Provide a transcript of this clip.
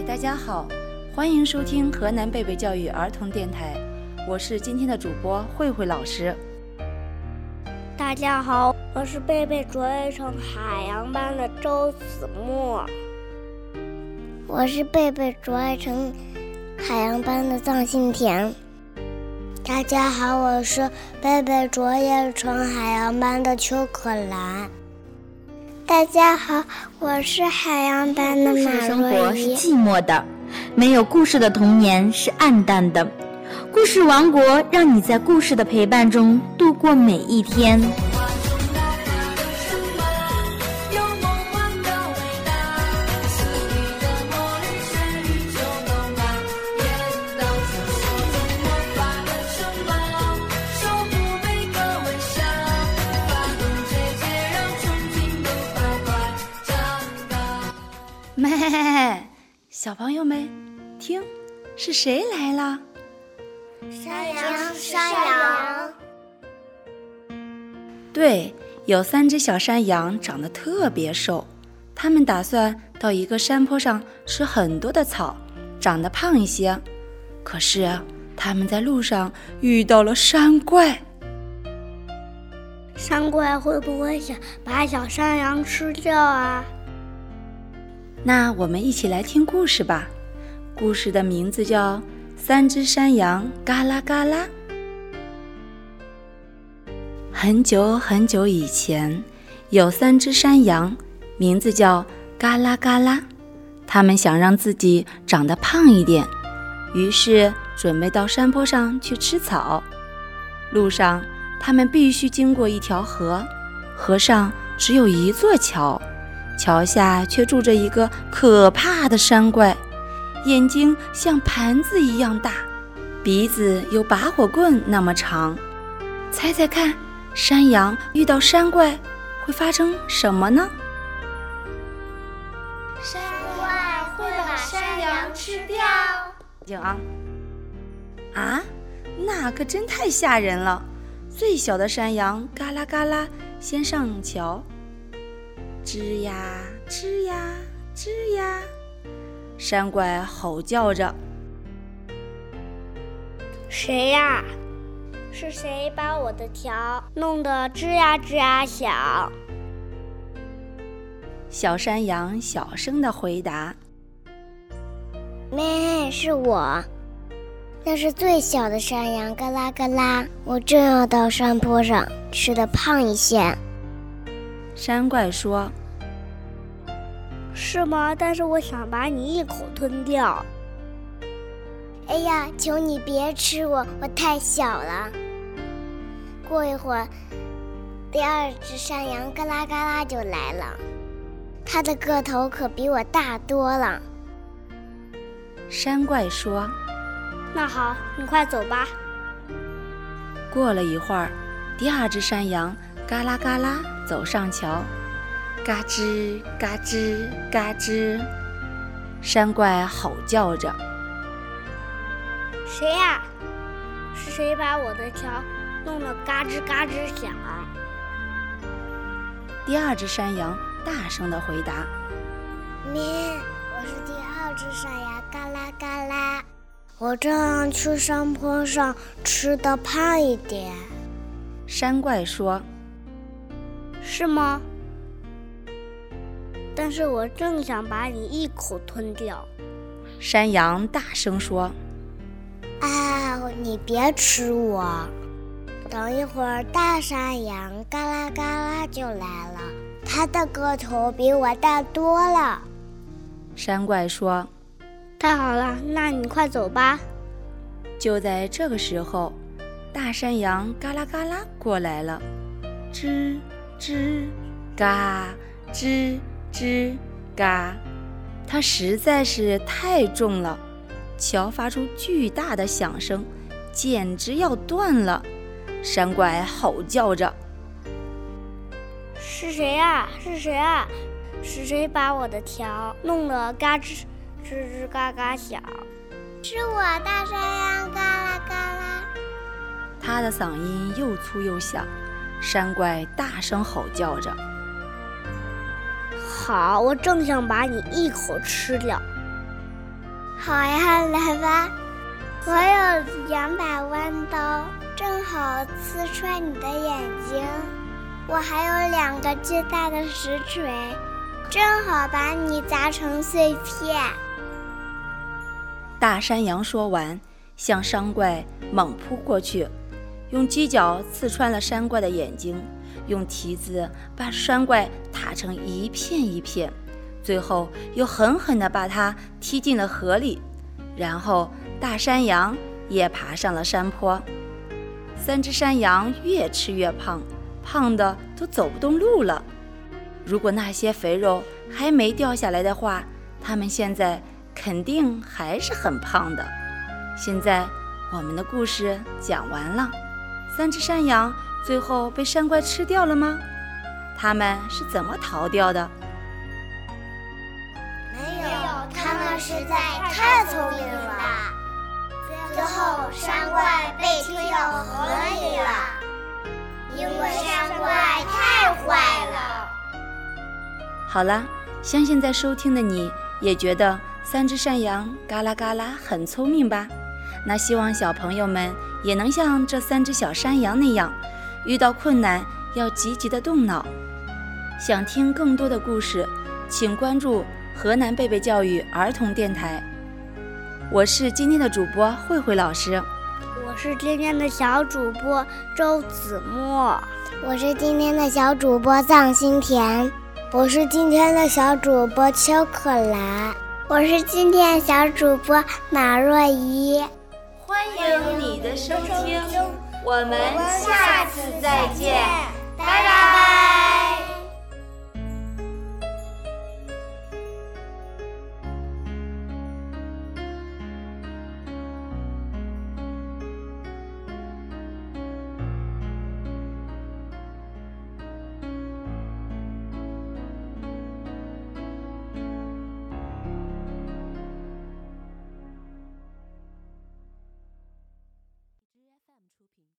嗨，大家好，欢迎收听河南贝贝教育儿童电台，我是今天的主播慧慧老师。大家好，我是贝贝卓越城海洋班的周子墨。我是贝贝卓越城海洋班的臧新田。大家好，我是贝贝卓越城海洋班的邱可兰。大家好，我是海洋班的马若生活是寂寞的，没有故事的童年是暗淡的。故事王国让你在故事的陪伴中度过每一天。咩，小朋友们，听，是谁来了？山羊，山羊。对，有三只小山羊长得特别瘦，它们打算到一个山坡上吃很多的草，长得胖一些。可是他们在路上遇到了山怪。山怪会不会想把小山羊吃掉啊？那我们一起来听故事吧。故事的名字叫《三只山羊嘎啦嘎啦》。很久很久以前，有三只山羊，名字叫嘎啦嘎啦。它们想让自己长得胖一点，于是准备到山坡上去吃草。路上，它们必须经过一条河，河上只有一座桥。桥下却住着一个可怕的山怪，眼睛像盘子一样大，鼻子有拔火棍那么长。猜猜看，山羊遇到山怪会发生什么呢？山怪会把山羊吃掉。静啊！啊，那可真太吓人了！最小的山羊嘎啦嘎啦先上桥。吱呀吱呀吱呀，山怪吼叫着：“谁呀？是谁把我的条弄得吱呀吱呀响？”小山羊小声的回答：“咩，是我。那是最小的山羊，嘎啦嘎啦。我正要到山坡上吃的胖一些。”山怪说。是吗？但是我想把你一口吞掉。哎呀，求你别吃我，我太小了。过一会儿，第二只山羊嘎啦嘎啦就来了，它的个头可比我大多了。山怪说：“那好，你快走吧。”过了一会儿，第二只山羊嘎啦嘎啦走上桥。嘎吱嘎吱嘎吱，山怪吼叫着：“谁呀？是谁把我的桥弄得嘎吱嘎吱响？”第二只山羊大声的回答：“咩，我是第二只山羊，嘎啦嘎啦，我正要去山坡上吃的胖一点。”山怪说：“是吗？”但是我正想把你一口吞掉，山羊大声说：“啊，你别吃我！等一会儿，大山羊嘎啦嘎啦就来了，它的个头比我大多了。”山怪说：“太好了，那你快走吧。”就在这个时候，大山羊嘎啦嘎啦过来了，吱吱嘎吱。吱嘎，它实在是太重了，桥发出巨大的响声，简直要断了。山怪吼叫着：“是谁啊？是谁啊？是谁把我的桥弄得嘎吱吱吱嘎嘎响？”“是我，大山羊，嘎啦嘎啦。”他的嗓音又粗又响，山怪大声吼叫着。好，我正想把你一口吃掉。好呀，来吧。我有两把弯刀，正好刺穿你的眼睛。我还有两个巨大的石锤，正好把你砸成碎片。大山羊说完，向山怪猛扑过去，用犄角刺穿了山怪的眼睛，用蹄子把山怪踏成一片一片，最后又狠狠地把它踢进了河里。然后大山羊也爬上了山坡。三只山羊越吃越胖，胖的都走不动路了。如果那些肥肉还没掉下来的话，它们现在……肯定还是很胖的。现在我们的故事讲完了，三只山羊最后被山怪吃掉了吗？他们是怎么逃掉的？没有，他们实在太聪明了。最后山怪被推到河里了，因为山怪太坏了。好了，相信在收听的你也觉得。三只山羊嘎啦嘎啦很聪明吧？那希望小朋友们也能像这三只小山羊那样，遇到困难要积极的动脑。想听更多的故事，请关注河南贝贝教育儿童电台。我是今天的主播慧慧老师，我是今天的小主播周子墨，我是今天的小主播藏心田，我是今天的小主播邱可兰。我是今天小主播马若怡，欢迎你的收听，我们下次再见，